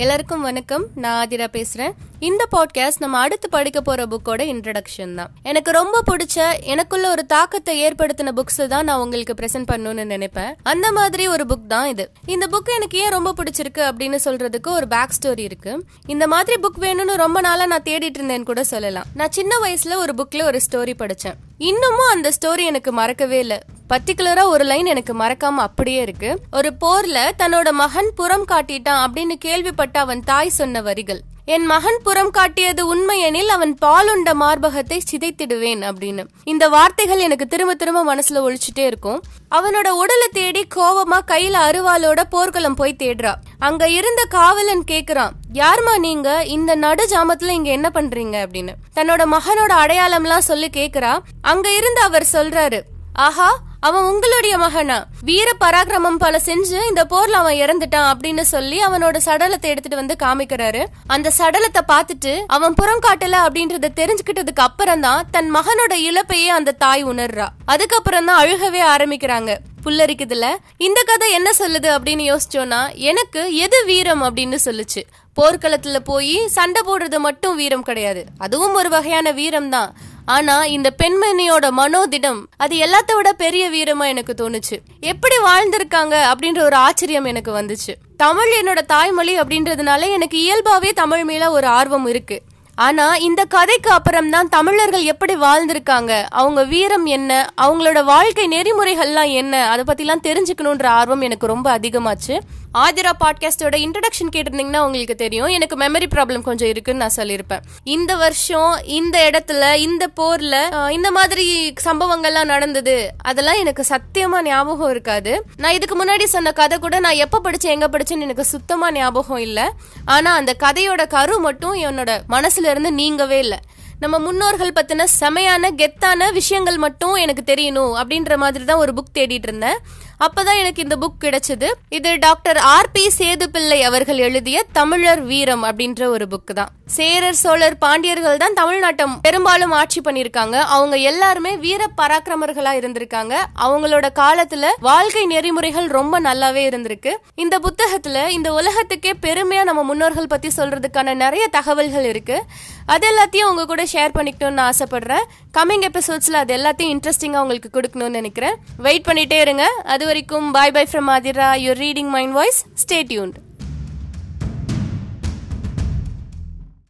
எல்லாருக்கும் வணக்கம். நான் ஆதிரா பேசுறேன். இந்த பாட்காஸ்ட் நம்ம அடுத்து படிக்க போற புக்கோட இன்ட்ரடக்ஷன் தான். எனக்கு ரொம்ப பிடிச்ச எனக்குள்ள ஒரு தாக்கத்தை ஏற்படுத்தின புக்ஸ் தான் நான் உங்களுக்கு பிரசன்ட் பண்ணணும்னு நினைப்பேன். அந்த மாதிரி ஒரு புக் தான் இது. இந்த புக் எனக்கு ஏன் ரொம்ப பிடிச்சிருக்கு அப்படின்னு சொல்றதுக்கு ஒரு பேக் ஸ்டோரி இருக்கு. இந்த மாதிரி புக் வேணும்னு ரொம்ப நாளா நான் தேடிட்டு இருந்தேன்னு கூட சொல்லலாம். நான் சின்ன வயசுல ஒரு புக்ல ஒரு ஸ்டோரி படிச்சேன். இன்னமும் அந்த ஸ்டோரி எனக்கு மறக்கவே இல்லை. பர்டிகுலரா ஒரு லைன் எனக்கு மறக்காம அப்படியே இருக்கு. ஒரு போர்ல தன்னோட மகன் புறம் காட்டிட்டான் அப்படின்னு கேள்விப்பட்ட அவன் தாய் சொன்ன வரிகள். என் மகன் புறம் காட்டியது உண்மையெனில் அவன் பாலுண்ட மார்பகத்தை சிதைத்திடுவேன் அப்படின்னு. இந்த வார்த்தைகள் எனக்கு திரும்ப திரும்ப மனசுல ஒழிச்சுட்டே இருக்கும். அவனோட உடலை தேடி கோவமா கையில அருவாளோட போர்க்களம் போய் தேடுறா. அங்க இருந்த காவலன் கேக்குறான் யாருமா நீங்க? இந்த நடு ஜாமத்துல இங்க என்ன பண்றீங்க? அப்படின்னு. தன்னோட மகனோட அடையாளம்லாம் சொல்லி கேக்குறா. அங்க இருந்து அவர் சொல்றாரு ஆஹா அவன் உங்களுடைய மகனா? வீர பராக்கிரமம் பல செஞ்சு இந்த போர்ல அவன் இறந்துட்டான் அப்படின்னு சொல்லி அவனோட சடலத்தை எடுத்துட்டு வந்து காமிக்கிறாரு. அந்த சடலத்தை பார்த்துட்டு அவன் புறம் காட்டல அப்படின்றத தெரிஞ்சுக்கிட்டதுக்கு அப்புறம் தான் தன் மகனோட இழப்பையே அந்த தாய் உணர்றா. அதுக்கப்புறம் தான் அழுகவே ஆரம்பிக்கிறாங்க. புல்லரிக்குதுல இந்த கதை என்ன சொல்லுது அப்படின்னு யோசிச்சோன்னா எனக்கு எது வீரம் அப்படின்னு சொல்லுச்சு. போர்க்களத்துல போய் சண்டை போடுறது மட்டும் வீரம் கிடையாது. அதுவும் ஒரு வகையான வீரம் தான் ஆனா இந்த பெண்மணியோட மனோதிடம் அது எல்லாத்த விட பெரிய வீரமா எனக்கு தோணுச்சு. எப்படி வாழ்ந்திருக்காங்க அப்படின்ற ஒரு ஆச்சரியம் எனக்கு வந்துச்சு. தமிழ் என்னோட தாய்மொழி அப்படின்றதுனால எனக்கு இயல்பாவே தமிழ் மேல ஒரு ஆர்வம் இருக்கு. ஆனா இந்த கதைக்கு அப்புறம் தான் தமிழர்கள் எப்படி வாழ்ந்திருக்காங்க? அவங்க வீரம் என்ன? அவங்களோட வாழ்க்கை நெறிமுறைகள்லாம் என்ன? அதை பத்திலாம் தெரிஞ்சுக்கணுன்ற ஆர்வம் எனக்கு ரொம்ப அதிகமாச்சு. ஆதிரா பாட்காஸ்டோட இன்ட்ரடக்ஷன் கேட்டிருந்தீங்கன்னா உங்களுக்கு தெரியும். எனக்கு மெமரி ப்ராப்ளம் கொஞ்சம் இருக்குன்னு நான் சொல்லியிருப்பேன். இந்த வருஷம் இந்த இடத்துல இந்த போர்ல இந்த மாதிரி சம்பவங்கள்லாம் நடந்தது. அதெல்லாம் எனக்கு சத்தியமா ஞாபகம் இருக்காது. நான் இதுக்கு முன்னாடி சொன்ன கதை கூட நான் எப்ப படிச்சேன் எங்க படிச்சேன்னு எனக்கு சுத்தமா ஞாபகம் இல்லை. ஆனா அந்த கதையோட கரு மட்டும் என்னோட மனசுல இருந்து நீங்கவே இல்லை. நம்ம முன்னோர்கள் பற்றின செமையான கெத்தான விஷயங்கள் மட்டும் எனக்கு தெரியணும் அப்படின்ற மாதிரி தான் ஒரு புக் தேடிட்டு இருந்தேன். அப்பதான் எனக்கு இந்த புக் கிடைச்சது. இது டாக்டர் ஆர் பி சேதுப்பிள்ளை அவர்கள் எழுதிய தமிழர் வீரம் அப்படின்ற ஒரு புக் தான். சேரர் சோழர் பாண்டியர்கள் தான் தமிழ்நாட்டை பெரும்பாலும் ஆட்சி பண்ணியிருக்காங்க. அவங்க எல்லாருமே வீர பராக்கிரமர்களா இருந்திருக்காங்க. அவங்களோட காலத்துல வாழ்க்கை நெறிமுறைகள் ரொம்ப நல்லாவே இருந்திருக்கு. இந்த புத்தகத்துல இந்த உலகத்துக்கே பெருமையா நம்ம முன்னோர்கள் பத்தி சொல்றதுக்கான நிறைய தகவல்கள் இருக்கு. அது எல்லாத்தையும் உங்க கூட ஷேர் பண்ணிக்கணும்னு ஆசைப்படுறேன். கம்மிங் எபிசோட்ஸ்ல அது எல்லாத்தையும் இன்ட்ரெஸ்டிங்கா உங்களுக்கு கொடுக்கணும்னு நினைக்கிறேன். வெயிட் பண்ணிட்டே இருங்க. அது வரைக்கும் bye bye from Aathira. You're reading mind voice stay tuned